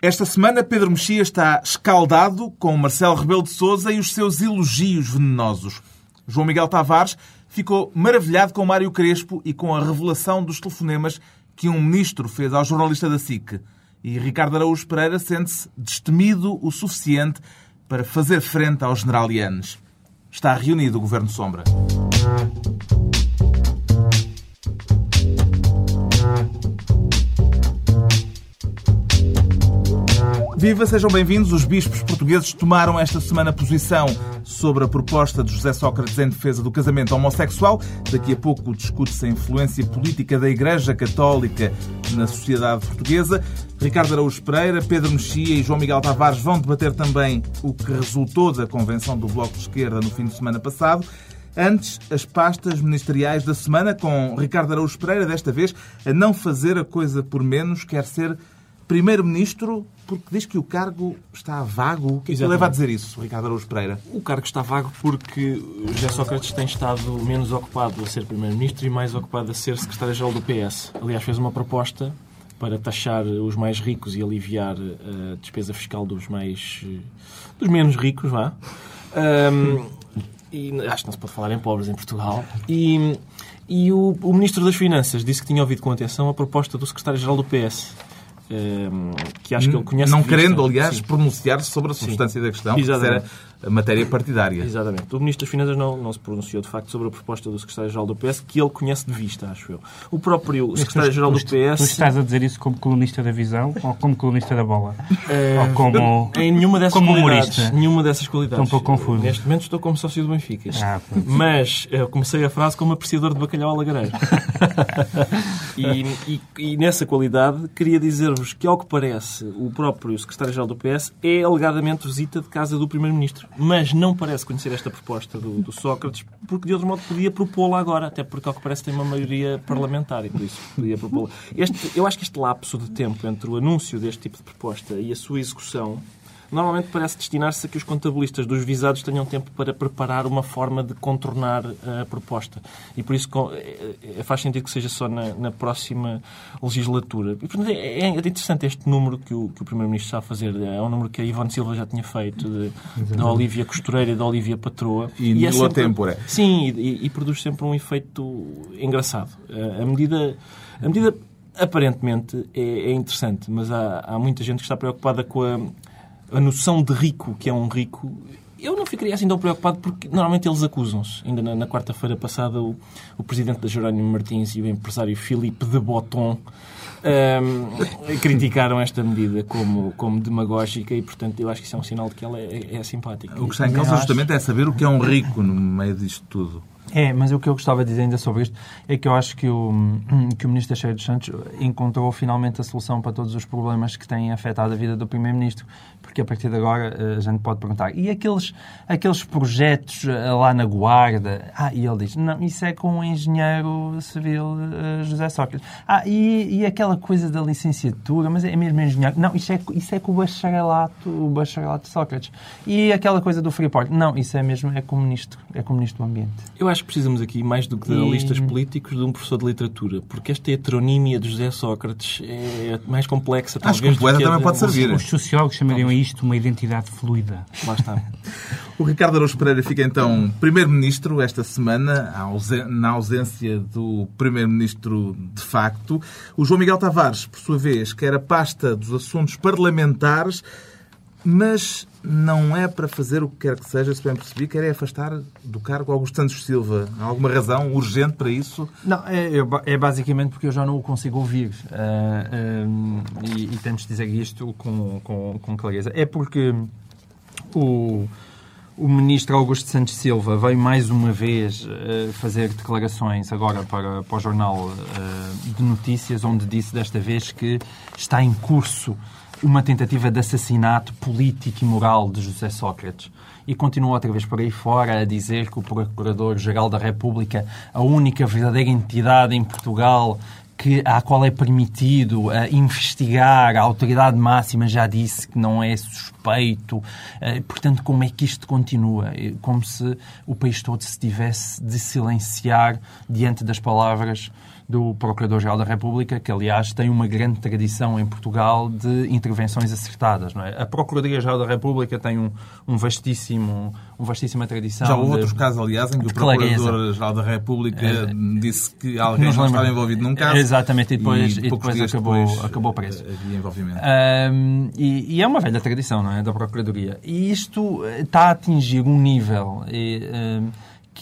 Esta semana, Pedro Mexia está escaldado com Marcelo Rebelo de Sousa e os seus elogios venenosos. João Miguel Tavares ficou maravilhado com Mário Crespo e com a revelação dos telefonemas que um ministro fez ao jornalista da SIC. E Ricardo Araújo Pereira sente-se destemido o suficiente para fazer frente aos generalianos. Está reunido o Governo Sombra. Viva, sejam bem-vindos. Os bispos portugueses tomaram esta semana posição sobre a proposta de José Sócrates em defesa do casamento homossexual. Daqui a pouco discute-se a influência política da Igreja Católica na sociedade portuguesa. Ricardo Araújo Pereira, Pedro Mexia e João Miguel Tavares vão debater também o que resultou da convenção do Bloco de Esquerda no fim de semana passado. Antes, as pastas ministeriais da semana, com Ricardo Araújo Pereira, desta vez, a não fazer a coisa por menos, quer ser Primeiro-Ministro porque diz que o cargo está vago. O que é que leva a dizer isso, Ricardo Araújo Pereira? O cargo está vago porque José Sócrates tem estado menos ocupado a ser Primeiro-Ministro e mais ocupado a ser Secretário-Geral do PS. Aliás, fez uma proposta para taxar os mais ricos e aliviar a despesa fiscal dos mais dos menos ricos, vá. Um, e acho que não se pode falar em pobres em Portugal. E, e o, o Ministro das Finanças disse que tinha ouvido com atenção a proposta do Secretário-Geral do PS que acho que ele conhece. Não querendo, aliás, pronunciar-se sobre a substância Sim. da questão, que era matéria partidária. Exatamente. O Ministro das Finanças não, não se pronunciou, de facto, sobre a proposta do Secretário-Geral do PS, que ele conhece de vista, acho eu. O próprio Secretário-Geral do PS... Tu estás a dizer isso como colunista da Visão ou como colunista da Bola? É... Ou como... Em nenhuma dessas como qualidades. Humorista. Nenhuma dessas qualidades. Estou um pouco confuso. Neste momento estou como sócio do Benfica. Ah, Mas eu comecei a frase como apreciador de bacalhau alagareiro. e, e, e nessa qualidade, queria dizer-vos que, ao que parece, o próprio Secretário-Geral do PS é alegadamente visita de casa do Primeiro-Ministro. Mas não parece conhecer esta proposta do, do Sócrates, porque de outro modo podia propô-la agora, até porque, ao que parece, tem uma maioria parlamentar e por isso podia propô-la. eu acho que este lapso de tempo entre o anúncio deste tipo de proposta e a sua execução normalmente parece destinar-se a que os contabilistas dos visados tenham tempo para preparar uma forma de contornar a proposta. E por isso é, é, faz sentido que seja só na, na próxima legislatura. E, portanto, é, é, interessante este número que o, que o Primeiro-Ministro está a fazer. É um número que a Ivone Silva já tinha feito, de, da Olívia Costureira e da Olívia Patroa. E, e é sempre, tempo, é? Sim, e, e, produz sempre um efeito engraçado. A medida... A medida aparentemente é, é, interessante, mas há, há, muita gente que está preocupada com a, a noção de rico que é um rico, eu não ficaria assim tão preocupado porque normalmente eles acusam-se. Ainda na, na quarta-feira passada, o, o, presidente da Jerónimo Martins e o empresário Filipe de Botton um, criticaram esta medida como, como demagógica e, portanto, eu acho que isso é um sinal de que ela é, é simpática. O que está em causa justamente é saber o que é um rico no meio disto tudo. É, mas o que eu gostava de dizer ainda sobre isto é que eu acho que o, que o Ministro Teixeira dos Santos encontrou finalmente a solução para todos os problemas que têm afetado a vida do Primeiro-Ministro porque a partir de agora eh, a gente pode perguntar. E aqueles, aqueles projetos eh, lá na Guarda? Ah, e ele diz, não, isso é com o engenheiro civil uh, José Sócrates. Ah, e, e aquela coisa da licenciatura, mas é mesmo engenheiro? Não, isso é, isso é com o bacharelato, o bacharelato de Sócrates. E aquela coisa do Freeport? Não, isso é mesmo, é com o ministro, é com o ministro do Ambiente. Eu acho que precisamos aqui, mais do que de analistas e... políticos, de um professor de literatura, porque esta heteronímia de José Sócrates é mais complexa, talvez. Acho que o poeta também pode servir. Os sociólogos chamariam isto uma identidade fluida. Lá está. o Ricardo Araújo Pereira fica então Primeiro-Ministro esta semana, na ausência do Primeiro-Ministro de facto. O João Miguel Tavares, por sua vez, quer a pasta dos assuntos parlamentares, mas não é para fazer o que quer que seja, se bem percebi, quer é afastar do cargo Augusto Santos Silva. Há alguma razão urgente para isso? Não, é, é basicamente porque eu já não o consigo ouvir. Uh, uh, e, e, temos de dizer isto com, com, com clareza. É porque o, o ministro Augusto Santos Silva veio mais uma vez uh, fazer declarações agora para, para o jornal de notícias, onde disse desta vez que está em curso uma tentativa de assassinato político e moral de José Sócrates. E continua outra vez por aí fora a dizer que o Procurador-Geral da República, a única verdadeira entidade em Portugal que, à qual é permitido uh, investigar, a autoridade máxima já disse que não é suspeito. Uh, portanto, como é que isto continua? Como se o país todo se tivesse de silenciar diante das palavras do Procurador-Geral da República, que, aliás, tem uma grande tradição em Portugal de intervenções acertadas. Não é? A Procuradoria-Geral da República tem um, um vastíssimo, uma vastíssima tradição. Já houve de, outros casos, aliás, em que o Procurador-Geral da República é, disse que alguém não estava envolvido num caso. Exatamente, e depois, e, e depois acabou, depois acabou preso. Havia envolvimento. Um, e, e, é uma velha tradição, não é? Da Procuradoria. E isto está a atingir um nível. E, um,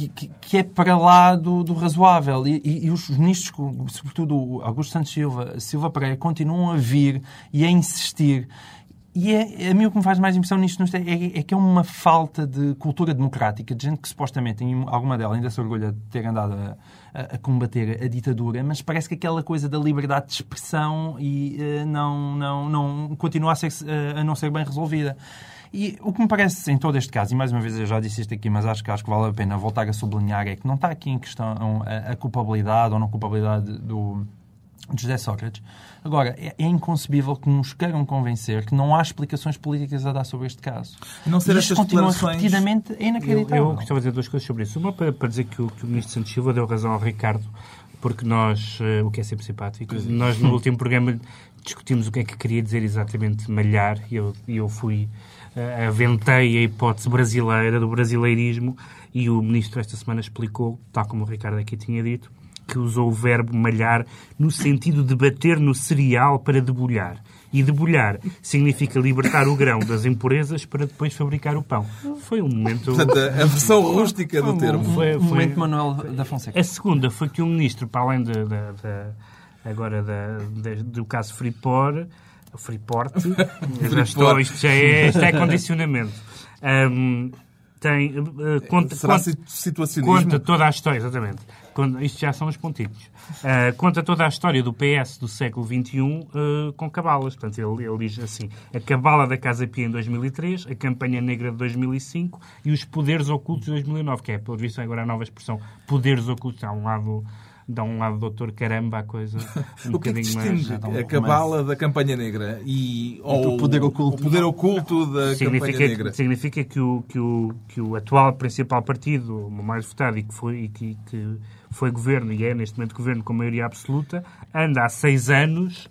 que, que, é para lá do, do razoável. E, e, e, os ministros, sobretudo Augusto Santos Silva, Silva Pereira, continuam a vir e a insistir. E é, a mim o que me faz mais impressão nisto é, é, é, que é uma falta de cultura democrática, de gente que supostamente, em alguma delas, ainda se orgulha de ter andado a, a, a combater a ditadura, mas parece que aquela coisa da liberdade de expressão e, uh, não, não, não, continua a, ser, uh, a não ser bem resolvida. E o que me parece em todo este caso, e mais uma vez eu já disse isto aqui, mas acho que, acho que vale a pena voltar a sublinhar, é que não está aqui em questão a, a culpabilidade ou não culpabilidade do, de José Sócrates. Agora, é, é, inconcebível que nos queiram convencer que não há explicações políticas a dar sobre este caso. Não ser estas continua repetidamente é inacreditável. Eu, eu gostava de dizer duas coisas sobre isso. Uma para, para dizer que o, que o Ministro Santos Silva deu razão ao Ricardo, porque nós, uh, o que é sempre simpático, nós no último programa discutimos o que é que queria dizer exatamente malhar e eu, eu fui aventei a hipótese brasileira, do brasileirismo, e o ministro esta semana explicou, tal como o Ricardo aqui tinha dito, que usou o verbo malhar no sentido de bater no cereal para debulhar. E debulhar significa libertar o grão das impurezas para depois fabricar o pão. Foi um momento. Portanto, a versão rústica do termo. Foi, foi, um momento Manuel da Fonseca. A segunda foi que o ministro, para além de, de, de agora do caso Freeport, Freeport, já estou, isto já é, isto é condicionamento. Um, tem, uh, conta, Será conta? Conta toda a história, exatamente. Conta, isto já são os pontinhos. Uh, conta toda a história do PS do século XXI uh, com cabalas. Portanto, ele, ele, diz assim, a cabala da Casa Pia em 2003, a campanha negra de 2005 e os poderes ocultos de 2009, que é, pelo visto, agora a nova expressão, poderes ocultos. Há um lado dá um lado doutor caramba a coisa um o que é que distingue mais, a cabala da campanha negra e ou, o poder oculto, o poder oculto da significa, campanha negra? significa que o, que, o, que o atual principal partido o mais votado e que foi, e que, que foi governo e é neste momento governo com maioria absoluta anda há seis anos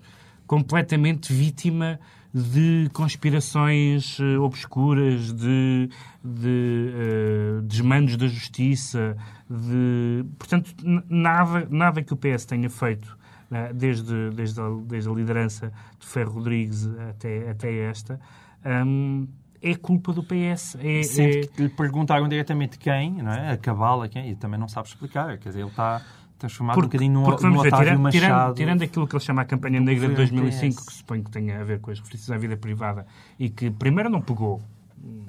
completamente vítima de conspirações uh, obscuras, de, de uh, desmandos da justiça, de... Portanto, nada, nada que o PS tenha feito uh, desde, desde, a, desde a liderança de Ferro Rodrigues até, até esta um, é culpa do PS. É, Sempre é... que lhe perguntaram diretamente quem, não é? a cabala, quem, e também não sabe explicar. Quer dizer, ele está transformado porque, um bocadinho no, porque, vamos no ver, Otávio tirando. Tirando, aquilo que ele chama a campanha negra de 2005, que suponho que tenha a ver com as referências à vida privada, e que primeiro não pegou,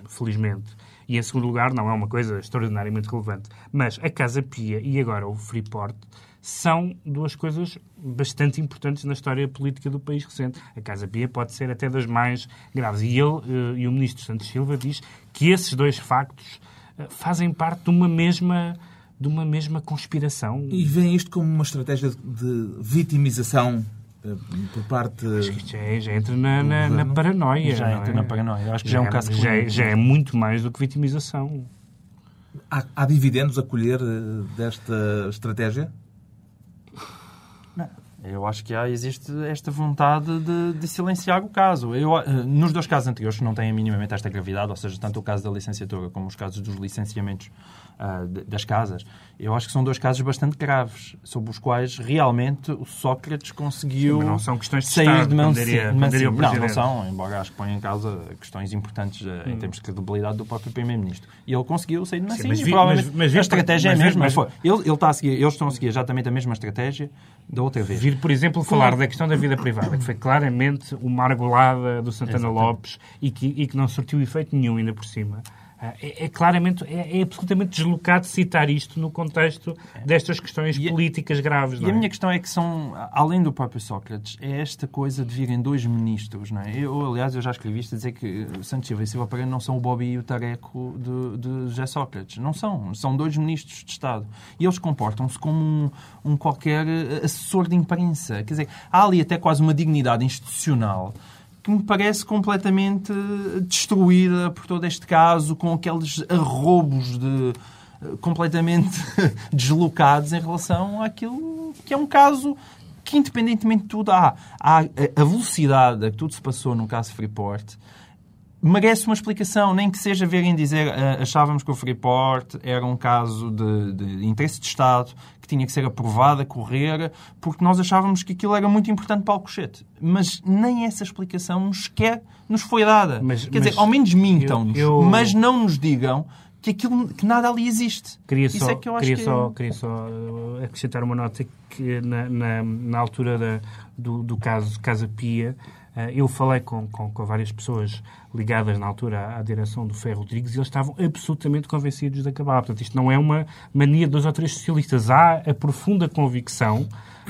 felizmente, e em segundo lugar não é uma coisa extraordinariamente relevante, mas a Casa Pia e agora o Freeport são duas coisas bastante importantes na história política do país recente. A Casa Pia pode ser até das mais graves. E ele eh, e o ministro Santos Silva diz que esses dois factos eh, fazem parte de uma mesma de uma mesma conspiração. E vem isto como uma estratégia de vitimização eh, por parte. Acho que isto já, é, já entra na, na, na paranoia. Já entra é? na paranoia. Acho que já, já é um caso já, é, já é muito mais do que vitimização. Há, há dividendos a colher eh, desta estratégia? Não. Eu acho que há, existe esta vontade de, de silenciar o caso. Eu, eh, nos dois casos anteriores, que não têm minimamente esta gravidade, ou seja, tanto o caso da licenciatura como os casos dos licenciamentos uh, das casas. Eu acho que são dois casos bastante graves, sobre os quais realmente o Sócrates conseguiu Sim, não são questões de sair Estado, de mão diria, Não, não são, embora acho que põem em causa questões importantes uh, hum. em termos de credibilidade do próprio Primeiro-Ministro. E ele conseguiu sair de mansinho. Sim, mas, provavelmente mas, mas, a estratégia mas, é a mesma. Mas, ele, ele está a seguir, eles estão a seguir exatamente a mesma estratégia da outra vez. Vir, por exemplo, falar da questão da vida privada, que foi claramente uma argolada do Santana Exatamente. Lopes e que, e que não surtiu efeito nenhum ainda por cima. Ah, é, é, claramente, é, é, absolutamente deslocado citar isto no contexto destas questões e políticas graves. E a é? minha questão é que são, além do próprio Sócrates, é esta coisa de virem dois ministros. Não é? eu, aliás, eu já escrevi isto a dizer que Santos Silva e Silva Pereira não são o Bobby e o Tareco de, de José Sócrates. Não são. São dois ministros de Estado. E eles comportam-se como um, um qualquer assessor de imprensa. Quer dizer, há ali até quase uma dignidade institucional que me parece completamente destruída por todo este caso, com aqueles arrobos de, completamente deslocados em relação àquilo que é um caso que, independentemente de tudo, há, há a velocidade a que tudo se passou no caso Freeport merece uma explicação, nem que seja verem dizer uh, achávamos que o Freeport era um caso de, de, interesse de Estado que tinha que ser aprovado a correr, porque nós achávamos que aquilo era muito importante para o Alcochete. Mas nem essa explicação sequer nos foi dada. Mas, Quer mas dizer, ao menos mintam-nos, eu... mas não nos digam que, aquilo, que nada ali existe. Queria só, é que eu acho queria que... só, queria só uh, acrescentar uma nota que na, na, na altura da, do, do caso Casa Pia, eu falei com, com, com, várias pessoas ligadas na altura à, direção do Ferro Rodrigues e eles estavam absolutamente convencidos de acabar. Portanto, isto não é uma mania de dois ou três socialistas. Há a profunda convicção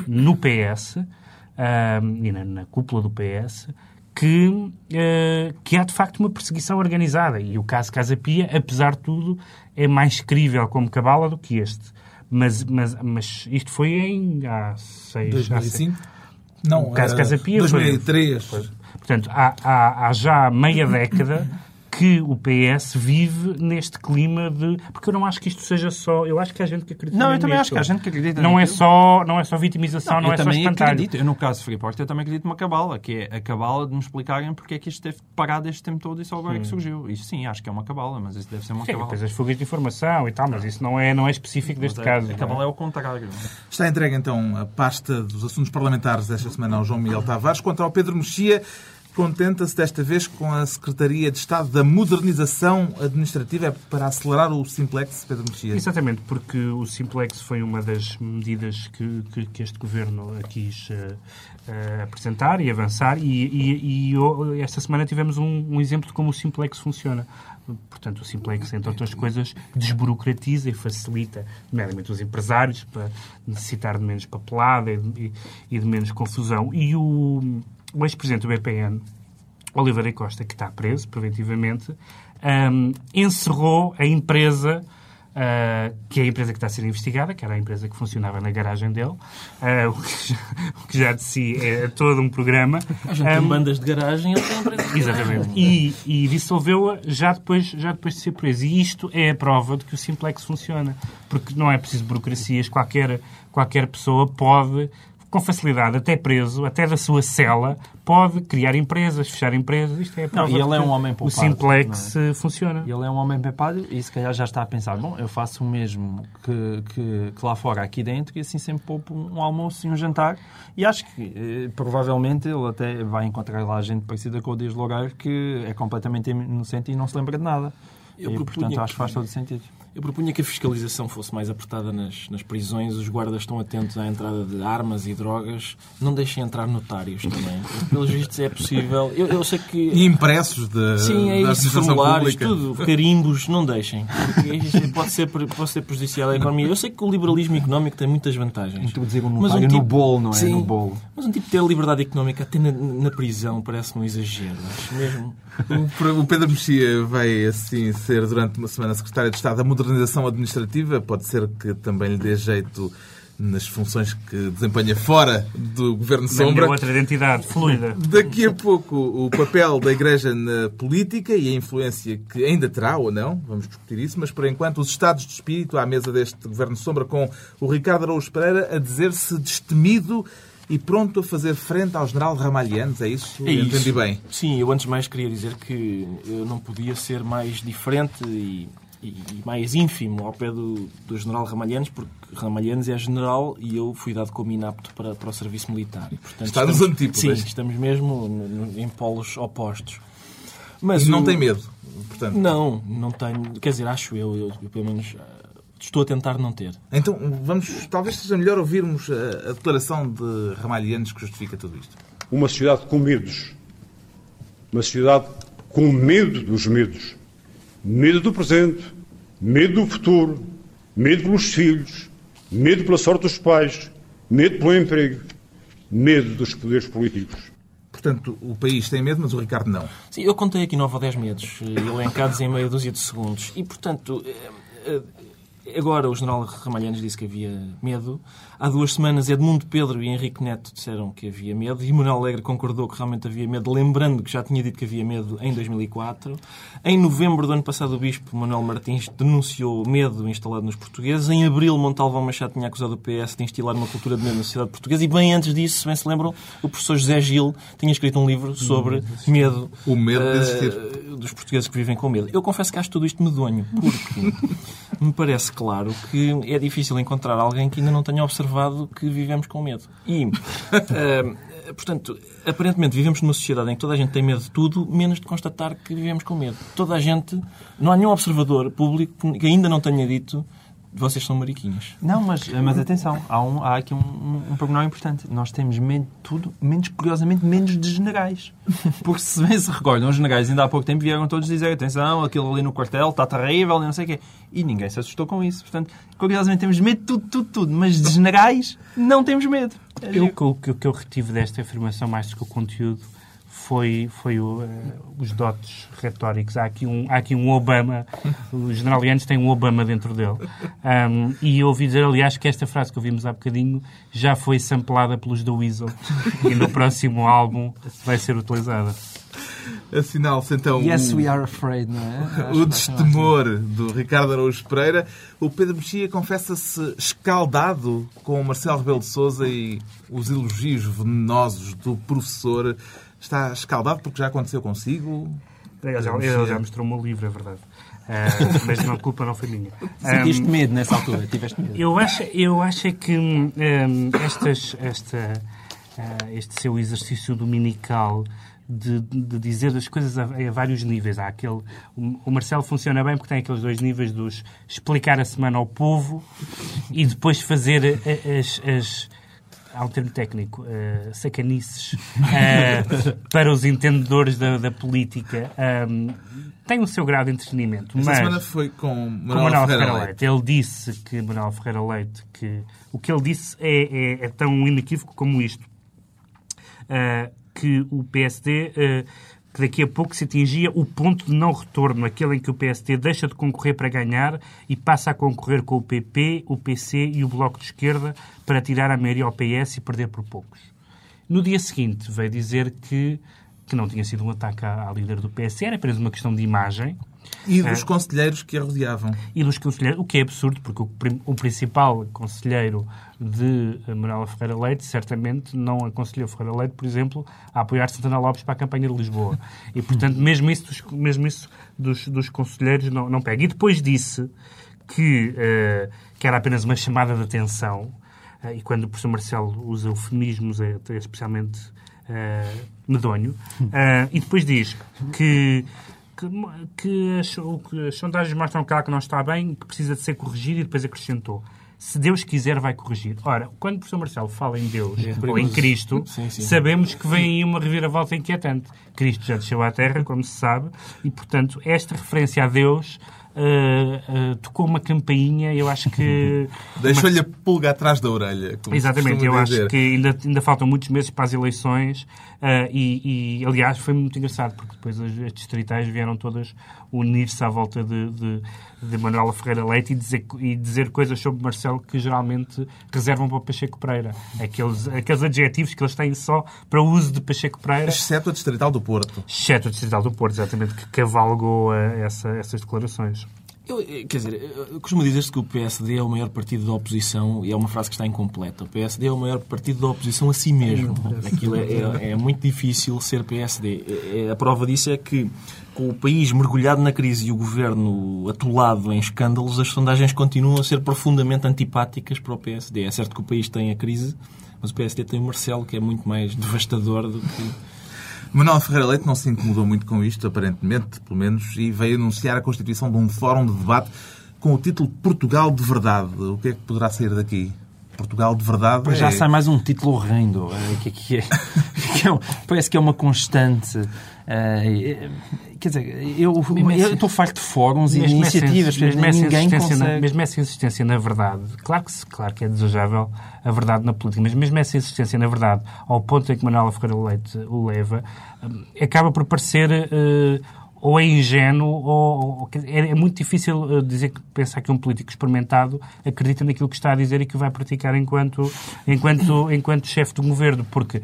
no PS uh, e na, na cúpula do PS que, uh, que há de facto uma perseguição organizada. E o caso Casa Pia, apesar de tudo, é mais crível como cabala do que este. Mas, mas, mas isto foi em há seis... 2005? Há Não, o caso Casa Pia 2003. Foi, portanto, há, há, há já meia década que o PS vive neste clima de. Porque eu não acho que isto seja só. Eu acho que há gente que acredita Não, eu também acho que há gente que acredita não é só Não é só vitimização, não, não é só espantalho. acredito. Eu, no caso de Freeport, eu também acredito numa cabala, que é a cabala de me explicarem porque é que isto teve parado este tempo todo e só agora é que surgiu. Isso sim, acho que é uma cabala, mas isso deve ser uma sim, cabala. Depois as fugas de informação e tal, mas isso não é, não é específico deste é, caso. A cabala é o contrário. Está entregue então a pasta dos assuntos parlamentares desta semana ao João Miguel Tavares. Quanto ao Pedro Mexia, contenta-se desta vez com a Secretaria de Estado da Modernização Administrativa para acelerar o Simplex, Pedro Mexia. Exatamente, porque o Simplex foi uma das medidas que, que, que este Governo quis uh, uh, apresentar e avançar e, e, e, esta semana tivemos um, um exemplo de como o Simplex funciona. Portanto, o Simplex, entre outras coisas, desburocratiza e facilita, nomeadamente os empresários, para necessitar de menos papelada e de, e de menos confusão. E o o ex-presidente do BPN, Oliveira Costa, que está preso preventivamente, um, encerrou a empresa Uh, que é a empresa que está a ser investigada, que era a empresa que funcionava na garagem dele, uh, o, que já, o, que já, de si é todo um programa. A gente um, tem bandas de garagem, ele tem de Exatamente. E, e dissolveu-a já depois, já depois de ser preso. E isto é a prova de que o Simplex funciona. Porque não é preciso burocracias, qualquer, qualquer pessoa pode com facilidade, até preso, até da sua cela, pode criar empresas, fechar empresas. Isto é a prova não, e ele é um homem poupado. O Simplex é? funciona. Ele é um homem poupado e se calhar já está a pensar, bom, eu faço o mesmo que, que, que lá fora, aqui dentro, e assim sempre poupo um almoço e um jantar. E acho que, eh, provavelmente, ele até vai encontrar lá gente parecida com o Dias Logar, que é completamente inocente e não se lembra de nada. Eu e, portanto, acho que faz todo sentido. Eu propunha que a fiscalização fosse mais apertada nas, nas prisões, os guardas estão atentos à entrada de armas e drogas, não deixem entrar notários também. Pelos vistos é possível. Eu, eu sei que. E impressos de. Sim, é isso, formulários, tudo, carimbos, não deixem. Porque pode ser, pode ser prejudicial à economia. Eu sei que o liberalismo económico tem muitas vantagens. Introduzir um notário um tipo, no bolo, não é? Sim, no bolo. Mas um tipo de ter liberdade económica até na, na prisão parece-me um exagero. Acho mesmo. O Pedro Mexia vai, assim, ser durante uma semana secretário de Estado da Modernização Administrativa. Pode ser que também lhe dê jeito nas funções que desempenha fora do Governo Sombra. outra identidade fluida. Daqui a pouco, o papel da Igreja na política e a influência que ainda terá ou não, vamos discutir isso, mas por enquanto os estados de espírito à mesa deste Governo Sombra com o Ricardo Araújo Pereira a dizer-se destemido e pronto a fazer frente ao general Ramalhianes, é isso? É isso. Entendi bem. Sim, eu antes mais queria dizer que eu não podia ser mais diferente e, e, e mais ínfimo ao pé do, do general Ramalhianes, porque Ramalhianes é general e eu fui dado como inapto para, para o serviço militar. E, portanto, Está nos antípodas. Sim, estamos mesmo no, no, em polos opostos. Mas não o... tem medo, portanto? Não, não tenho. Quer dizer, acho eu, eu, eu pelo menos Estou a tentar não ter. Então, vamos, talvez seja melhor ouvirmos a, a declaração de Ramalhianes que justifica tudo isto. Uma sociedade com medos. Uma sociedade com medo dos medos. Medo do presente, medo do futuro, medo pelos filhos, medo pela sorte dos pais, medo pelo emprego, medo dos poderes políticos. Portanto, o país tem medo, mas o Ricardo não. Sim, eu contei aqui nove ou dez medos, elencados em meia dúzia de segundos. E, portanto, eh, eh, agora o general Ramalhanes disse que havia medo. Há duas semanas Edmundo Pedro e Henrique Neto disseram que havia medo. E Manuel Alegre concordou que realmente havia medo, lembrando que já tinha dito que havia medo em 2004. Em novembro do ano passado, o bispo Manuel Martins denunciou medo instalado nos portugueses. Em abril, Montalvão Machado tinha acusado o PS de instilar uma cultura de medo na sociedade portuguesa. E bem antes disso, se bem se lembram, o professor José Gil tinha escrito um livro sobre medo. O medo de existir. Uh, dos portugueses que vivem com medo. Eu confesso que acho tudo isto medonho, porque me parece claro que é difícil encontrar alguém que ainda não tenha observado que vivemos com medo. E, uh, portanto, aparentemente vivemos numa sociedade em que toda a gente tem medo de tudo, menos de constatar que vivemos com medo. Toda a gente, não há nenhum observador público que ainda não tenha dito vocês são mariquinhas. Não, mas, mas atenção, há, um, há aqui um, um, um pormenor importante. Nós temos medo de tudo, menos, curiosamente, menos de generais. Porque se bem se recordam, os generais ainda há pouco tempo vieram todos dizer atenção, aquilo ali no quartel está terrível e não sei o quê. E ninguém se assustou com isso. Portanto, curiosamente temos medo de tudo, tudo, tudo. Mas de generais não temos medo. É eu, o que, que eu retive desta afirmação, mais do que o conteúdo, foi, foi o, uh, os dotes retóricos. Há aqui um, há aqui um Obama, o general Yanes tem um Obama dentro dele. Um, e eu ouvi dizer, aliás, que esta frase que ouvimos há bocadinho já foi samplada pelos The Weasel e no próximo álbum vai ser utilizada. Assinala-se então yes, o, we are afraid, não é? o destemor do Ricardo Araújo Pereira. O Pedro Mexia confessa-se escaldado com o Marcelo Rebelo de Sousa e os elogios venenosos do professor Está escaldado porque já aconteceu consigo? Ele já, ele já mostrou o meu livro, é verdade. Uh, mas não, a culpa não foi minha. Sentiste um, medo nessa altura? Tiveste medo? Eu acho, eu acho que um, estas, esta, uh, este seu exercício dominical de, de, dizer as coisas a, a, vários níveis. Há aquele, o, o, Marcelo funciona bem porque tem aqueles dois níveis dos explicar a semana ao povo e depois fazer as, as há um termo técnico, uh, sacanices, uh, para os entendedores da, da política. Um, tem o seu grau de entretenimento. Esta mas, semana foi com Manuel, Manuel Ferreira, Ferreira Leite. Ele disse que Manuel Ferreira Leite, que o que ele disse é, é, é tão inequívoco como isto. Uh, que o PSD que daqui a pouco se atingia o ponto de não retorno, aquele em que o PSD deixa de concorrer para ganhar e passa a concorrer com o PP, o PC e o Bloco de Esquerda para tirar a maioria ao PS e perder por poucos. No dia seguinte veio dizer que, que não tinha sido um ataque à, à líder do PS, era apenas uma questão de imagem e dos é. conselheiros que a rodeavam. E dos conselheiros, o que é absurdo, porque o, o principal conselheiro de Manuela Ferreira Leite certamente não aconselhou Ferreira Leite, por exemplo, a apoiar Santana Lopes para a campanha de Lisboa. E, portanto, mesmo isso dos, mesmo isso dos, dos conselheiros não, não pega. E depois disse que, uh, que era apenas uma chamada de atenção, uh, e quando o professor Marcelo usa eufemismos é, é especialmente uh, medonho, e depois diz que que, que, as, que as sondagens mostram que que não está bem, que precisa de ser corrigido e depois acrescentou se Deus quiser, vai corrigir. Ora, quando o professor Marcelo fala em Deus é, ou em Cristo, sim, sim. sabemos que vem aí uma reviravolta inquietante. Cristo já desceu à Terra, como se sabe, e, portanto, esta referência a Deus Uh, uh, tocou uma campainha, eu acho que... Deixou-lhe a pulga atrás da orelha. Exatamente, eu dizer. acho que ainda, ainda faltam muitos meses para as eleições uh, e, e, aliás, foi muito engraçado, porque depois as, as distritais vieram todas unir-se à volta de, de, de Manuela Ferreira Leite e dizer, e dizer coisas sobre Marcelo que geralmente reservam para Pacheco Pereira. Aqueles, aqueles adjetivos que eles têm só para o uso de Pacheco Pereira. Exceto a Distrital do Porto. Exceto a Distrital do Porto, exatamente, que cavalgou essa, essas declarações. Eu, eh, quer dizer, costumo dizer-se que o PSD é o maior partido da oposição e é uma frase que está incompleta. O PSD é o maior partido da oposição a si mesmo. Aquilo é, é, é muito difícil ser PSD. A prova disso é que, com o país mergulhado na crise e o governo atolado em escândalos, as sondagens continuam a ser profundamente antipáticas para o PSD. É certo que o país tem a crise, mas o PSD tem o Marcelo, que é muito mais devastador do que Manuel Ferreira Leite não se incomodou muito com isto, aparentemente, pelo menos, e veio anunciar a constituição de um fórum de debate com o título Portugal de Verdade. O que é que poderá sair daqui? Portugal de verdade. Pois já é... sai mais um título horrendo. É, que, que, é, que é, parece que é uma constante. Uh, quer dizer, eu, eu estou farto de fóruns e iniciativas, mesmo ninguém consegue... Na, mesmo essa insistência na verdade, claro que, claro que é desejável a verdade na política, mas mesmo essa insistência na verdade, ao ponto em que Manuela Ferreira Leite o leva, acaba por parecer uh, ou é ingênuo, ou, ou é, é, muito difícil dizer que pensar que um político experimentado acredita naquilo que está a dizer e que vai praticar enquanto, enquanto, enquanto chefe do governo, porque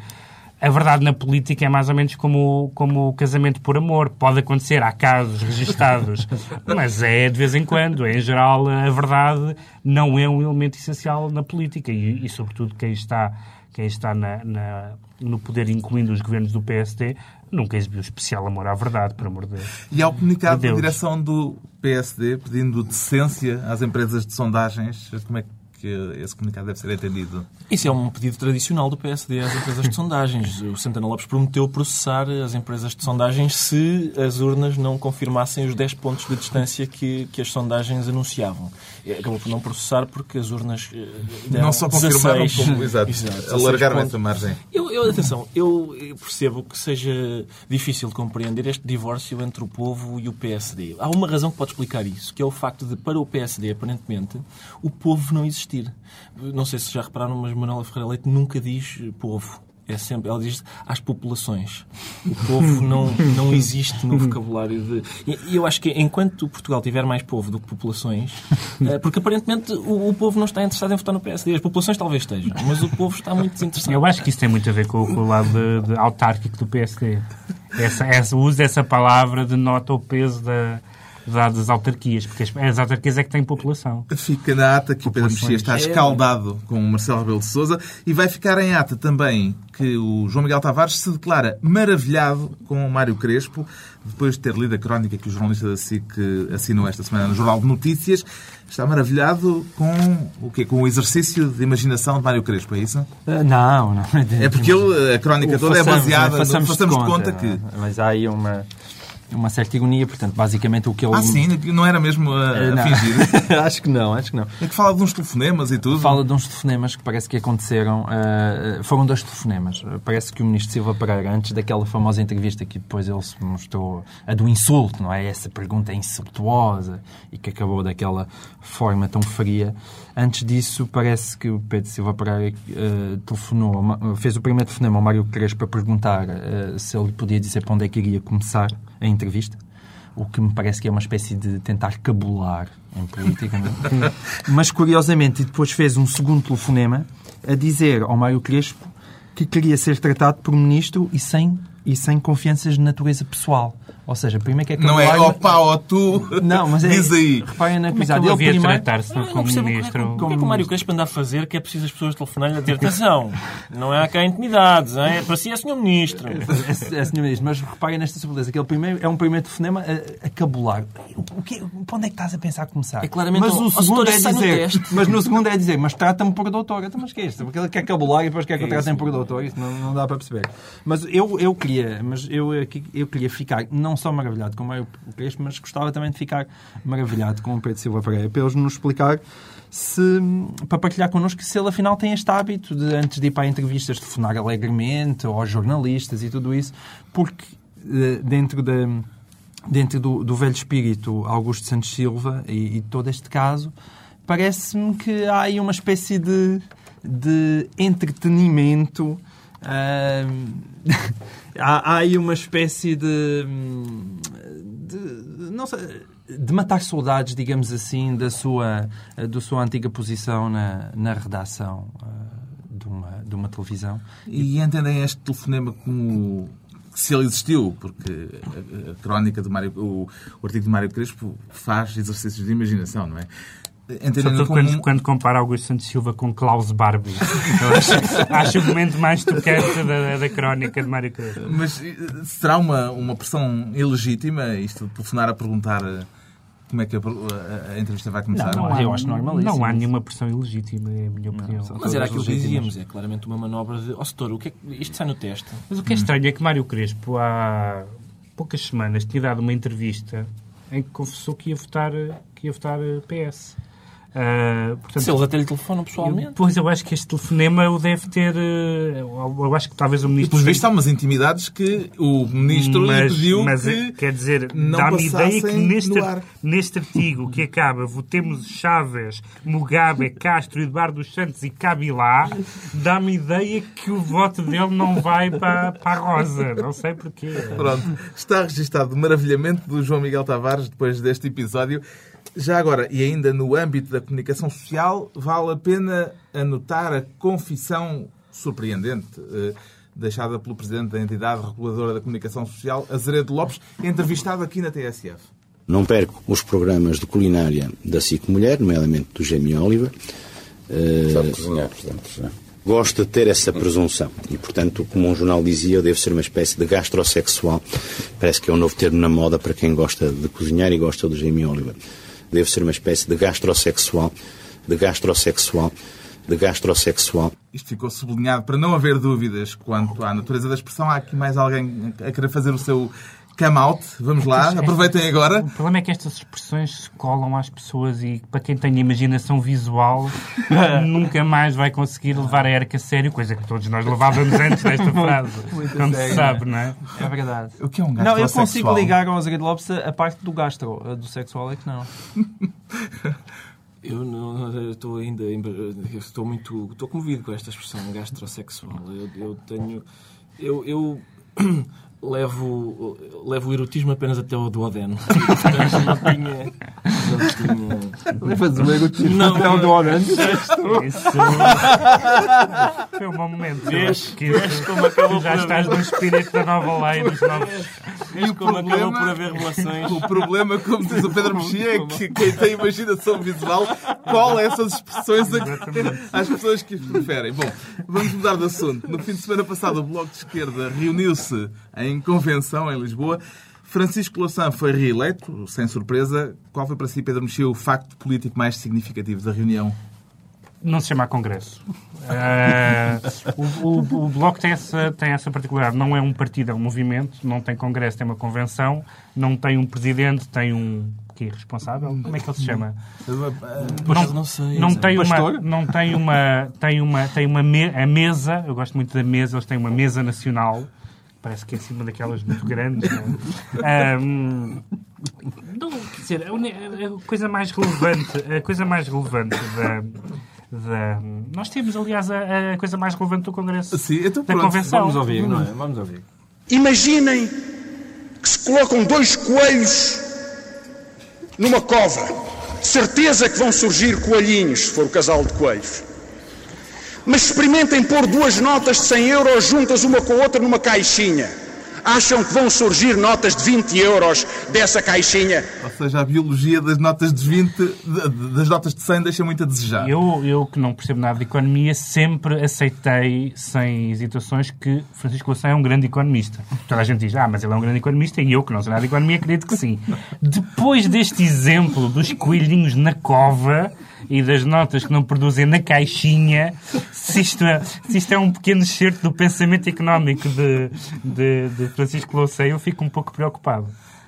a verdade na política é mais ou menos como, como o casamento por amor. Pode acontecer, há casos registados, mas é de vez em quando. Em geral, a verdade não é um elemento essencial na política e, e sobretudo, quem está, quem está na, na, no poder, incluindo os governos do PSD, nunca exibiu especial amor à verdade, por amor de Deus. E ao comunicado de da direção do PSD pedindo decência às empresas de sondagens, como é que que esse comunicado deve ser entendido? Isso é um pedido tradicional do PSD às empresas de sondagens. O Santana Lopes prometeu processar as empresas de sondagens se as urnas não confirmassem os 10 pontos de distância que, que as sondagens anunciavam. Acabou por não processar porque as urnas eh, deram Não só confirmaram, 16, como exato, exato, alargaram essa margem. Eu, eu, atenção, eu percebo que seja difícil de compreender este divórcio entre o povo e o PSD. Há uma razão que pode explicar isso, que é o facto de, para o PSD, aparentemente, o povo não existir existir. Não sei se já repararam, mas Manuela Ferreira Leite nunca diz povo. É sempre, ela diz às populações. O povo não, não existe no vocabulário de. E eu acho que enquanto Portugal tiver mais povo do que populações, eh, porque aparentemente o, o povo não está interessado em votar no PSD. As populações talvez estejam, mas o povo está muito desinteressado. Eu acho que isso tem muito a ver com, com o lado de, de autárquico do PSD. Essa, essa, o uso dessa palavra denota o peso da das autarquias, porque as, autarquias é que têm população. Fica na ata que o Pedro Mexia está escaldado com o Marcelo Rebelo de Sousa e vai ficar em ata também que o João Miguel Tavares se declara maravilhado com o Mário Crespo, depois de ter lido a crónica que o jornalista da SIC assinou esta semana no Jornal de Notícias. Está maravilhado com o quê? Com o exercício de imaginação de Mário Crespo, é isso? Uh, não, não. É porque ele, a crónica toda é baseada... Façamos, façamos de conta, conta que... Mas há aí uma uma certa ironia, portanto, basicamente o que ele... Ah, sim? Não era mesmo a, a eh, fingir? acho que não, acho que não. É que fala de uns telefonemas e tudo. Fala de uns telefonemas que parece que aconteceram. Uh, foram dois telefonemas. Parece que o ministro Silva Pereira, antes daquela famosa entrevista que depois ele se mostrou, a do insulto, não é? Essa pergunta é insultuosa e que acabou daquela forma tão fria. Antes disso, parece que o Pedro Silva Pereira uh, telefonou, fez o primeiro telefonema ao Mário Crespo para perguntar uh, se ele podia dizer para onde é que iria começar a entrevista, o que me parece que é uma espécie de tentar cabular em política. É? Mas, curiosamente, depois fez um segundo telefonema a dizer ao Mário Crespo que queria ser tratado por ministro e sem, e sem confianças de natureza pessoal. Ou seja, primeiro que é que Não é opa ou tu. Não, mas é. Diz aí. Reparem na coisa. Ele primeiro. tratar-se como ministro. O que é que o Mário Crespo anda a fazer que é preciso as pessoas telefonarem a ter atenção? Não é cá intimidades, é? Para si é Sr. Ministro. É, é Sr. Ministro, mas reparem nesta subtileza. Aquele primeiro, é um primeiro telefonema a, a cabular. O que, para onde é que estás a pensar a começar? É claramente mas o, o segundo é dizer. Mas no segundo é dizer, mas trata-me por doutor. Então, mas que é isto? Porque ele quer cabular e depois quer que eu trate por doutor. Isso não, não dá para perceber. Mas eu, eu queria, mas eu, eu queria ficar não só maravilhado com o Crespo, mas gostava também de ficar maravilhado com o Pedro Silva Pereira, para eles nos explicar se, para partilhar connosco se ele afinal tem este hábito de, antes de ir para entrevistas, telefonar alegremente aos jornalistas e tudo isso, porque eh, dentro da dentro do, do velho espírito Augusto Santos Silva e, e todo este caso, parece-me que há aí uma espécie de, de entretenimento. Há, há, aí uma espécie de, de, não sei, de matar saudades, digamos assim, da sua, da sua antiga posição na, na redação uh, de, uma, de uma televisão. E entendem este telefonema como se ele existiu, porque a, a crónica de Mário, o, o artigo de Mário Crespo faz exercícios de imaginação, não é? Sobretudo como... quando, quando compara Augusto Santos Silva com Klaus Barbie. acho, acho o momento mais tocante da, da crónica de Mário Crespo. Mas eh, será uma, uma pressão ilegítima isto de telefonar a perguntar eh, como é que a, a, a entrevista vai começar? Não, não há, eu acho normalíssimo. Não há nenhuma pressão ilegítima, é a minha opinião. Não, mas era aquilo que dizíamos, é claramente uma manobra de... Ó, oh, setor, o que é que... isto sai no teste. Mas o que é estranho é que Mário Crespo, há poucas semanas, tinha dado uma entrevista em que confessou que ia votar, que ia votar PS. Uh, portanto, Se eles até lhe telefonam pessoalmente. Eu, pois eu acho que este telefonema o deve ter. Uh, eu acho que talvez o ministro. E, pelos vistos, há umas intimidades que o ministro mas, lhe pediu mas, que. Quer dizer, dá-me ideia que neste, neste artigo que acaba votemos Chaves, Mugabe, Castro, Eduardo dos Santos e Cabilá, dá-me ideia que o voto dele não vai para, para a Rosa. Não sei porquê. Pronto. Está registado o maravilhamento do João Miguel Tavares depois deste episódio. Já agora, e ainda no âmbito da comunicação social, vale a pena anotar a confissão surpreendente eh, deixada pelo Presidente da entidade reguladora da comunicação social, Azeredo Lopes, entrevistado aqui na TSF. Não perco os programas de culinária da SIC Mulher, nomeadamente do Jamie Oliver. Sabe cozinhar, portanto. Gosto de ter essa presunção e, portanto, como um jornal dizia, eu devo ser uma espécie de gastrosexual. Parece que é um novo termo na moda para quem gosta de cozinhar e gosta do Jamie Oliver deve ser uma espécie de gastrosexual, de gastrosexual, de gastrosexual. Isto ficou sublinhado para não haver dúvidas quanto à natureza da expressão. Há aqui mais alguém a querer fazer o seu come out. Vamos lá, aproveitem agora. O problema é que estas expressões se colam às pessoas e para quem tem imaginação visual nunca mais vai conseguir levar a ERC a sério, coisa que todos nós levávamos antes desta frase. como se sabe, não é? É verdade. O que é um Não, eu consigo ligar ao Azeredo Lopes a parte do gastro, do sexual é que não. Eu não estou ainda estou muito estou comovido com esta expressão gastrosexual. Eu, eu tenho eu, eu levo, levo o erotismo apenas até o duodeno. Não tinha. Não tinha... Levas o erotismo não, até o duodeno? Isso. Foi um bom momento. Vês, vês como acabou já estás no espírito da nova lei dos novos. Vês como problema, acabou por haver relações. O problema, como diz o Pedro Mexia, é que quem tem imaginação visual cola essas expressões às pessoas que as preferem. Bom, vamos mudar de assunto. No fim de semana passado, o Bloco de Esquerda reuniu-se em em convenção em Lisboa. Francisco Louçã foi reeleito, sem surpresa. Qual foi para si, Pedro Mexia, o facto político mais significativo da reunião? Não se chama Congresso. Uh, o, o, o, Bloco tem essa, tem essa particularidade. Não é um partido, é um movimento. Não tem Congresso, tem uma convenção. Não tem um presidente, tem um que é responsável. Como é que ele se chama? não, não sei. Não tem uma, não tem uma, tem uma, tem uma me, a mesa. Eu gosto muito da mesa. Eles têm uma mesa nacional parece que é acima daquelas muito grandes. Não, é? um, não quer dizer, a coisa mais relevante, a coisa mais relevante da, da... Nós temos, aliás, a, a, coisa mais relevante do Congresso Sim, então, da Convenção. Vamos ouvir, não é? Vamos ouvir. Imaginem que se colocam dois coelhos numa cova. Certeza que vão surgir coelhinhos, se for o casal de coelhos. Mas experimentem pôr duas notas de 100 euros juntas uma com a outra numa caixinha. Acham que vão surgir notas de 20 euros dessa caixinha? Ou seja, a biologia das notas de 20, das notas de 100 deixa muito a desejar. Eu, eu que não percebo nada de economia, sempre aceitei, sem hesitações, que Francisco Louçã é um grande economista. Toda a gente diz, ah, mas ele é um grande economista, e eu, que não sei nada de economia, acredito que sim. Depois deste exemplo dos coelhinhos na cova, e das notas que não produzem na caixinha, se isto é, se isto é um pequeno excerto do pensamento económico de, de, de Francisco Louçã, eu fico um pouco preocupado.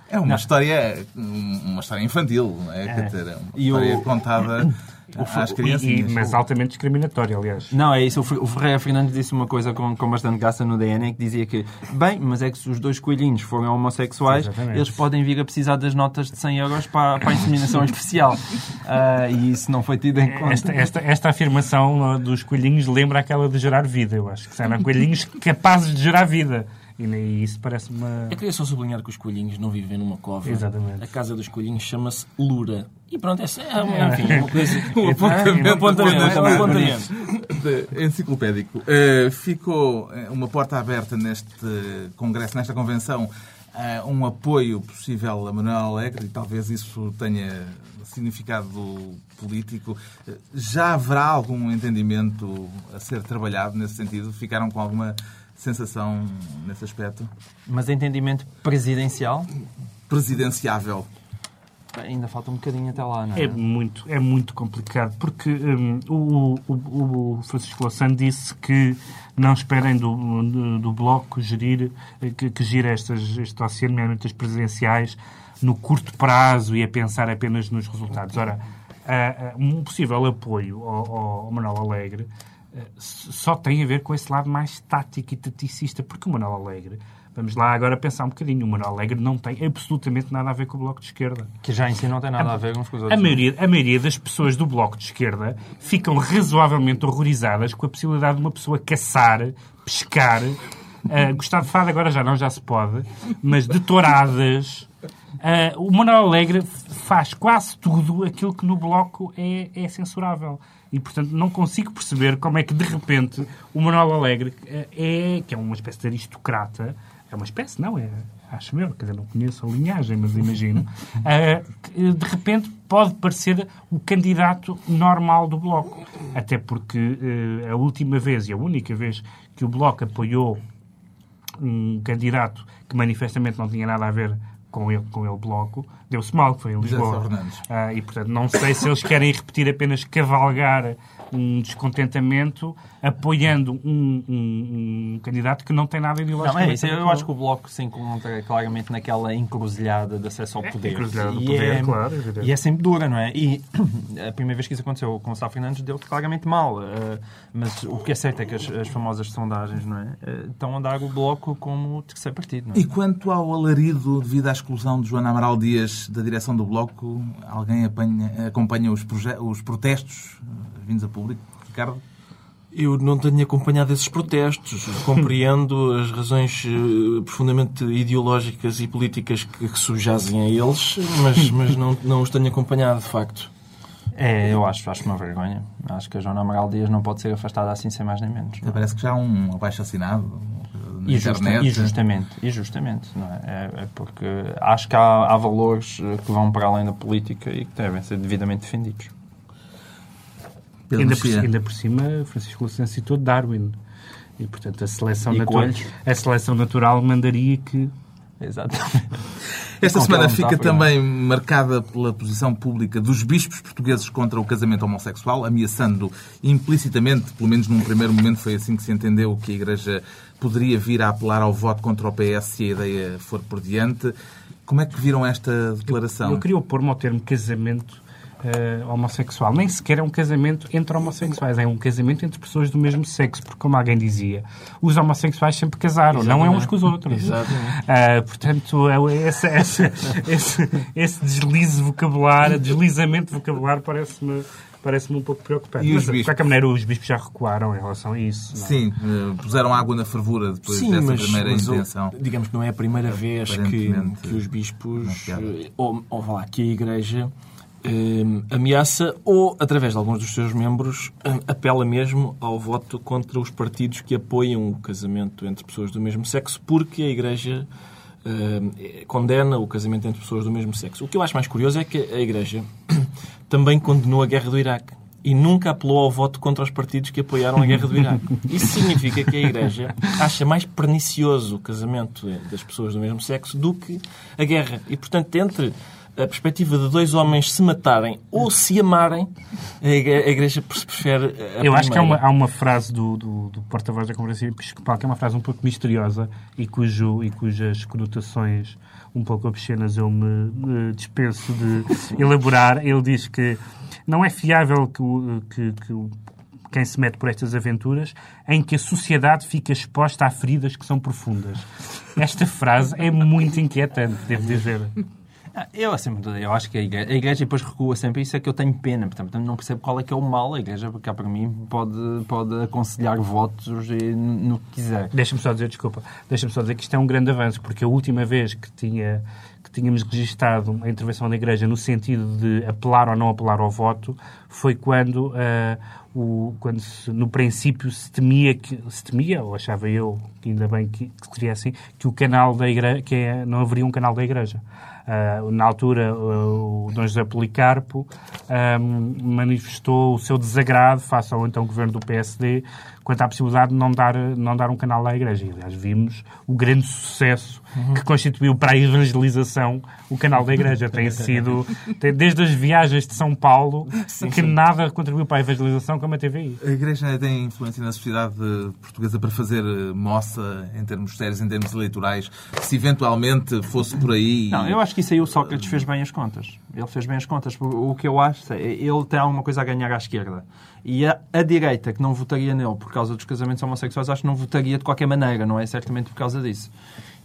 É uma não. história uma história infantil, não é? é. Quer dizer, é uma história o... contada às crianças. mas altamente discriminatório, aliás. Não, é isso. O Ferreira Fernandes disse uma coisa com, com bastante graça no DN, que dizia que, bem, mas é que se os dois coelhinhos forem homossexuais, Exatamente. eles podem vir a precisar das notas de 100 euros para, para a inseminação artificial. Uh, e isso não foi tido em conta. Esta, esta, esta afirmação dos coelhinhos lembra aquela de gerar vida, eu acho. Que eram coelhinhos capazes de gerar vida. E isso parece uma. Eu queria só sublinhar que os coelhinhos não vivem numa cova. Exatamente. A casa dos coelhinhos chama-se Lura. E pronto, essa é, é, enfim, uma coisa. um apontamento, um apontamento, um apontamento. enciclopédico. Uh, ficou eh, uma porta aberta neste congresso, nesta convenção, uh, um apoio possível a Manuel Alegre e talvez isso tenha significado político. Já haverá algum entendimento a ser trabalhado nesse sentido? Ficaram com alguma sensação nesse aspecto? Mas entendimento presidencial? Presidenciável. Ainda falta um bocadinho até lá, não é? É muito, é muito complicado, porque um, o, o, o, Francisco Louçã disse que não esperem do, do, do Bloco gerir, que, que gira estas, este oceano, nomeadamente as presidenciais, no curto prazo e a pensar apenas nos resultados. Ora, uh, um possível apoio ao, ao Manuel Alegre uh, só tem a ver com esse lado mais tático e taticista, porque o Manuel Alegre Vamos lá agora pensar um bocadinho. O Manuel Alegre não tem absolutamente nada a ver com o Bloco de Esquerda. Que já em si não tem nada a, a ver com os outros. A maioria, a maioria das pessoas do Bloco de Esquerda ficam razoavelmente horrorizadas com a possibilidade de uma pessoa caçar, pescar, uh, gostar de fado agora já não, já se pode, mas de touradas. Uh, o Manuel Alegre faz quase tudo aquilo que no Bloco é, é censurável. E, portanto, não consigo perceber como é que, de repente, o Manuel Alegre, eh, é, que é uma espécie de aristocrata, é uma espécie, não, é, acho eu, quer dizer, não conheço a linhagem, mas imagino, uh, de repente pode parecer o candidato normal do Bloco. Até porque a última vez e a única vez que o Bloco apoiou um candidato que manifestamente não tinha nada a ver com ele, com ele Bloco, deu-se mal, que foi em Lisboa. Uh, e, portanto, não sei se eles querem repetir apenas cavalgar um descontentamento apoiando um, um, um, candidato que não tem nada ideológico. Não, é isso. Eu acho que o Bloco se encontra claramente naquela encruzilhada de acesso ao é, poder. Encruzilhada do poder, é, claro. E é sempre dura, não é? E a primeira vez que isso aconteceu com o Sá Fernandes deu claramente mal. Uh, mas o que é certo é que as, as famosas sondagens não é? Uh, estão a dar o Bloco como terceiro partido. É? E quanto ao alarido devido à exclusão de Joana Amaral Dias da direção do Bloco, alguém apanha, acompanha os, os protestos vindos a público? Ricardo? Eu não tenho acompanhado esses protestos. Compreendo as razões uh, profundamente ideológicas e políticas que, que subjazem a eles, mas, mas não, não os tenho acompanhado, de facto. É, eu acho, acho uma vergonha. Acho que a Joana Amaral Dias não pode ser afastada assim sem mais nem menos. Não? Parece que já há um abaixo assinado na e, justa, internet. e justamente, e justamente não é? É, é porque acho que há, há valores eh, que vão para além da política e que devem ser devidamente defendidos. Ainda por, ainda por, cima, Francisco Louçã citou Darwin. E, portanto, a seleção, natural, a seleção natural mandaria que... Exatamente. Esta semana fica também marcada pela posição pública dos bispos portugueses contra o casamento homossexual, ameaçando implicitamente, pelo menos num primeiro momento foi assim que se entendeu, que a Igreja poderia vir a apelar ao voto contra o PS se a ideia for por diante. Como é que viram esta declaração? Eu, eu queria opor-me ao termo casamento uh, homossexual. Nem sequer é um casamento entre homossexuais, é um casamento entre pessoas do mesmo sexo, porque, como alguém dizia, os homossexuais sempre casaram, Exatamente. não é uns com os outros. Exatamente. Uh, portanto, é esse, esse, esse, esse deslize vocabulário, deslizamento vocabulário, parece-me parece-me um pouco preocupante. E mas, bispos? de qualquer maneira, os bispos já recuaram em relação a isso. Não? É? Sim, eh, puseram água na fervura depois Sim, dessa mas, primeira mas intenção. O, digamos que não é a primeira vez que, que os bispos, ou, ou lá, que a Igreja eh, ameaça ou, através de alguns dos seus membros, eh, apela mesmo ao voto contra os partidos que apoiam o casamento entre pessoas do mesmo sexo, porque a Igreja eh, condena o casamento entre pessoas do mesmo sexo. O que eu acho mais curioso é que a Igreja também condenou a guerra do Iraque e nunca apelou ao voto contra os partidos que apoiaram a guerra do Iraque. Isso significa que a Igreja acha mais pernicioso o casamento das pessoas do mesmo sexo do que a guerra. E, portanto, entre a perspectiva de dois homens se matarem ou se amarem, a Igreja prefere a Eu primeira. acho que há uma, há uma frase do, do, do porta-voz da Conferência Episcopal que é uma frase um pouco misteriosa e, cujo, e cujas conotações um pouco obscenas eu me, me dispenso de elaborar. Ele diz que não é fiável que, que, que quem se mete por estas aventuras, em que a sociedade fica exposta a feridas que são profundas. Esta frase é muito inquietante, devo dizer. Ah, eu, assim, eu acho que a igreja, a igreja depois recua sempre, isso é que eu tenho pena, portanto, não percebo qual é que é o mal. A igreja, porque para mim, pode, pode aconselhar votos no que quiser. Deixa-me só dizer, desculpa, deixa-me só dizer que isto é um grande avanço, porque a última vez que tinha que tínhamos registado a intervenção da Igreja no sentido de apelar ou não apelar ao voto foi quando, uh, o, quando se, no princípio se temia, que, se temia, ou achava eu, que ainda bem que, que seria assim, que o canal da Igreja, que é, não haveria um canal da Igreja. Uh, na altura, uh, o Dom José Policarpo um, manifestou o seu desagrado face ao então governo do PSD quanto à possibilidade de não dar, não dar um canal à Igreja. E, aliás, vimos o grande sucesso uhum. que constituiu para a evangelização o canal da Igreja. Tem sido, tem, desde as viagens de São Paulo, sim, que sim. nada contribuiu para a evangelização como a TVI. A Igreja tem influência na sociedade portuguesa para fazer eh, moça em termos sérios, em termos eleitorais, se eventualmente fosse por aí... Não, eu acho que isso aí o Sócrates fez bem as contas. Ele fez bem as contas. O que eu acho é ele tem alguma coisa a ganhar à esquerda. E a, a, direita, que não votaria nele por causa dos casamentos homossexuais, acho que não votaria de qualquer maneira, não é certamente por causa disso.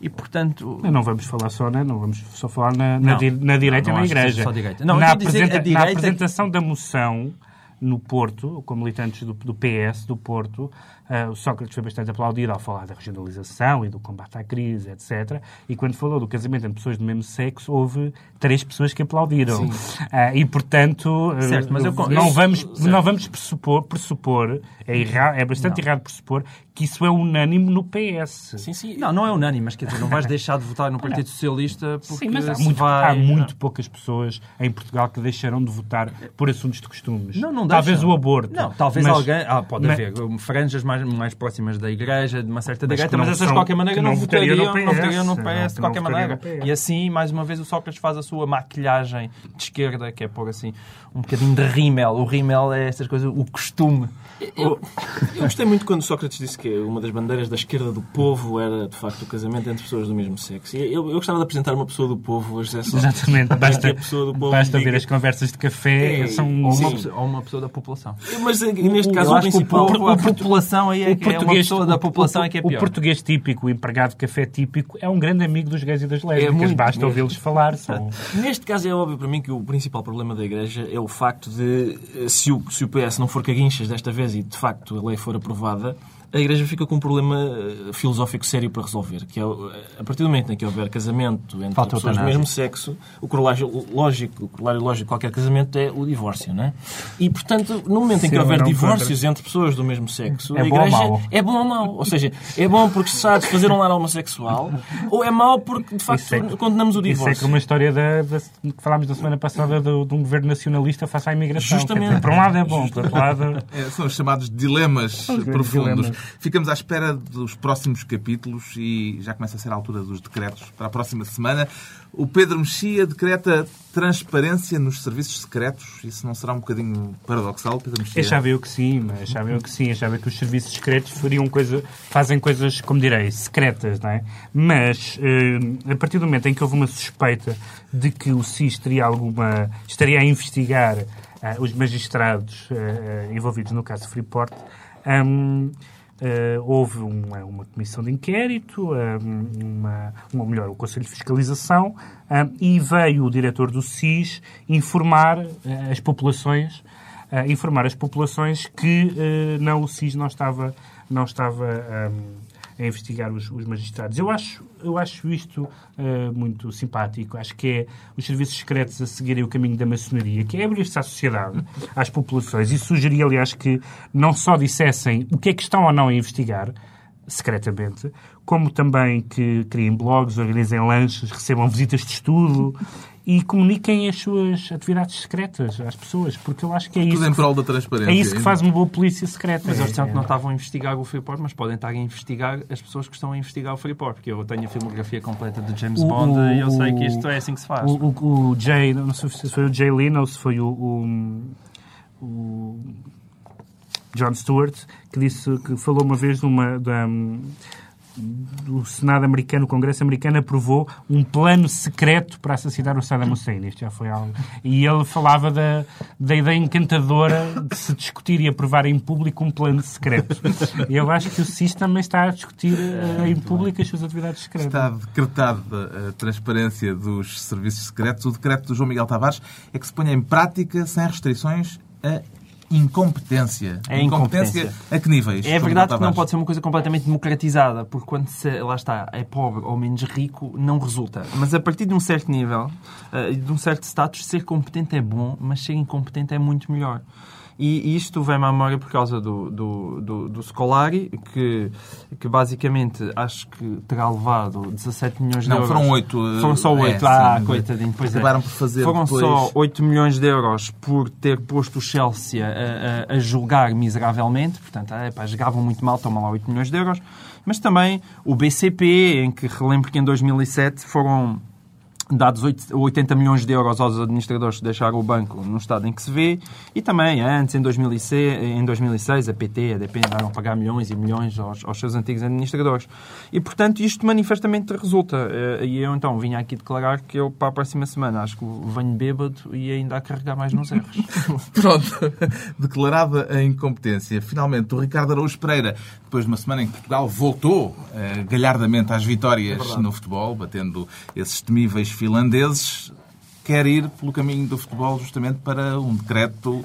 E, portanto... Não vamos falar só, né? não vamos só falar na, na, di, na direita não, não e na igreja. Só direita. Não, na, apresenta, direita... na apresentação da moção no Porto, com militantes do, do PS do Porto, uh, o Sócrates foi bastante aplaudido ao falar da regionalização e do combate à crise, etc. E quando falou do casamento entre pessoas do mesmo sexo, houve três pessoas que aplaudiram. Uh, e, portanto, certo, mas eu, não, eu, vamos, certo. não vamos pressupor, pressupor é, errado, é bastante não. errado pressupor que isso é unânime no PS. Sim, sim. Não, não é unânime, mas quer dizer, não vais deixar de votar no Partido Socialista porque sim, mas há, muito, vai... há muito poucas pessoas em Portugal que deixaram de votar por assuntos de costumes. Não, não Talvez o aborto. Não, talvez mas, alguém... Ah, pode mas, haver franjas mais, mais próximas da Igreja, de uma certa direita, mas, essas de qualquer maneira não, votariam, no PS, não votariam no PS de qualquer maneira. E assim, mais uma vez, o Sócrates faz a sua maquilhagem de esquerda, que é pôr assim um bocadinho de rímel. O rímel é essas coisas, o costume. Eu, eu gostei muito quando Sócrates disse que uma das bandeiras da esquerda do povo era, de facto, o casamento entre pessoas do mesmo sexo. Eu, eu gostava de apresentar uma pessoa do povo a José Sócrates. Exatamente. Basta, basta ver as conversas de café. É, são... ou, uma, ou uma pessoa da população. Mas neste caso, o, o principal... O, a população aí é, que é uma pessoa da população é que é pior. O português típico, o empregado de café típico, é um grande amigo dos gays e das lésbicas. É basta ouvi-los falar. São... Neste caso é óbvio para mim que o principal problema da Igreja é o facto de, se o, se o PS não for caguinchas desta vez e, de facto, a lei for aprovada, a Igreja fica com um problema eh, filosófico sério para resolver, que é, a partir do momento em que houver casamento entre Falta pessoas do mesmo sexo, o corolário lógico, o corolário lógico de qualquer casamento é o divórcio, não é? E, portanto, no momento Sim, em que houver divórcios contra. entre pessoas do mesmo sexo, é a Igreja é bom ou mau? Ou seja, é bom porque se sabe fazer um lar homossexual, ou é mau porque, de facto, é, condenamos o divórcio. Isso é como a história da, da, que falámos na semana passada do, de um governo nacionalista face à imigração. Justamente. Dizer, por um lado é bom, por outro lado... É, são os chamados dilemas profundos. Dilemas. Ficamos à espera dos próximos capítulos e já começa a ser a altura dos decretos para a próxima semana. O Pedro Mexia decreta transparência nos serviços secretos. Isso não será um bocadinho paradoxal, Pedro Mexia? Achava eu que sim, mas achava eu que sim. Achava que os serviços secretos fariam coisa, fazem coisas, como direi, secretas, não é? Mas, eh, a partir do momento em que houve uma suspeita de que o SIS teria alguma, estaria a investigar eh, os magistrados eh, envolvidos no caso Freeport, um, Uh, houve uma, uma, comissão de inquérito, uma, uma, melhor, o Conselho de Fiscalização, e veio o diretor do SIS informar uh, as populações, uh, informar as populações que não, o SIS não estava, não estava um, a investigar os, os magistrados. Eu acho, eu acho isto uh, muito simpático. Acho que é os serviços secretos a seguirem o caminho da maçonaria, que é abrir-se à sociedade, às populações. E sugeri, aliás, que não só dissessem o que é que estão ou não a investigar, secretamente, como também que criem blogs, organizem lanches, recebam visitas de estudo e comuniquem as suas atividades secretas às pessoas, porque eu acho que é Tudo isso. em prol da transparência. É isso que faz uma boa polícia secreta. Mas eles é, que não estavam a investigar o Freeport, mas podem estar a investigar as pessoas que estão a investigar o Freeport, porque eu tenho a filmografia completa de James o, Bond o, e eu sei que isto é assim que se faz. O, o, o Jay, não sei se foi o Jay Leno ou se foi o, o, o John Stewart, que disse que falou uma vez numa da, do Senado americano, o Congresso americano aprovou um plano secreto para assassinar o Saddam Hussein. Isto já foi algo. E ele falava da, da ideia encantadora de se discutir e aprovar em público um plano secreto. Eu acho que o SIS também está a discutir uh, em público as suas atividades secretas. Está decretada a transparência dos serviços secretos. O decreto do João Miguel Tavares é que se ponha em prática sem restrições a incompetência. É incompetência. incompetência a que níveis? É verdade que não pode ser uma coisa completamente democratizada, porque quando se, lá está, é pobre ou menos rico, não resulta. Mas a partir de um certo nível, eh, de um certo status, ser competente é bom, mas ser incompetente é muito melhor. E isto vem-me à memória por causa do, do, do, do Scolari, que, que basicamente acho que terá levado 17 milhões de Não, euros. Não, foram 8. Foram só 8. É, ah, sim, coitadinho. Pois é. acabaram é. por fazer Foram depois... só 8 milhões de euros por ter posto o Chelsea a, a, a julgar miseravelmente. Portanto, é, pá, jogavam muito mal, toma lá 8 milhões de euros. Mas também o BCP, em que relembro que em 2007 foram dados 80 milhões de euros aos administradores que deixaram o banco no estado em que se vê e também antes, em 2006, em 2006 a PT, a DP andaram a pagar milhões e milhões aos, aos, seus antigos administradores. E, portanto, isto manifestamente resulta. Eh, e eu, então, vinha aqui declarar que eu, para a próxima semana, acho que venho bêbado e ainda a carregar mais nos erros. Pronto. Declarada a incompetência. Finalmente, o Ricardo Araújo Pereira, depois de uma semana em que Portugal voltou uh, galhardamente às vitórias é no futebol, batendo esses temíveis finlandeses, quer ir pelo caminho do futebol justamente para um decreto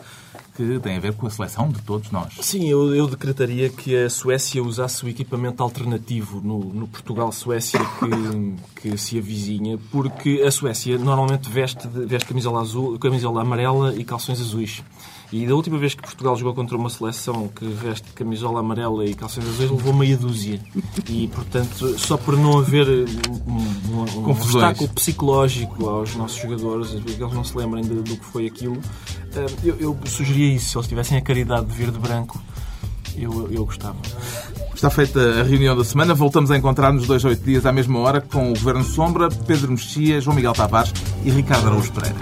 que tem a ver com a seleção de todos nós. Sim, eu, eu decretaria que a Suécia usasse o equipamento alternativo no, no Portugal-Suécia que, que se avizinha, porque a Suécia normalmente veste, veste camisola azul, camisola amarela e calções azuis. E da última vez que Portugal jogou contra uma seleção que veste camisola amarela e calções azuis, levou meia dúzia. E, portanto, só por não haver um, um, um obstáculo psicológico aos nossos jogadores, que eles não se lembrem de, do que foi aquilo, eh, eu, eu sugeria isso. Se eles tivessem a caridade de vir de branco, eu, eu gostava. Está feita a reunião da semana. Voltamos a encontrar-nos dois a oito dias à mesma hora com o Governo Sombra, Pedro Mexia, João Miguel Tavares e Ricardo Araújo Pereira.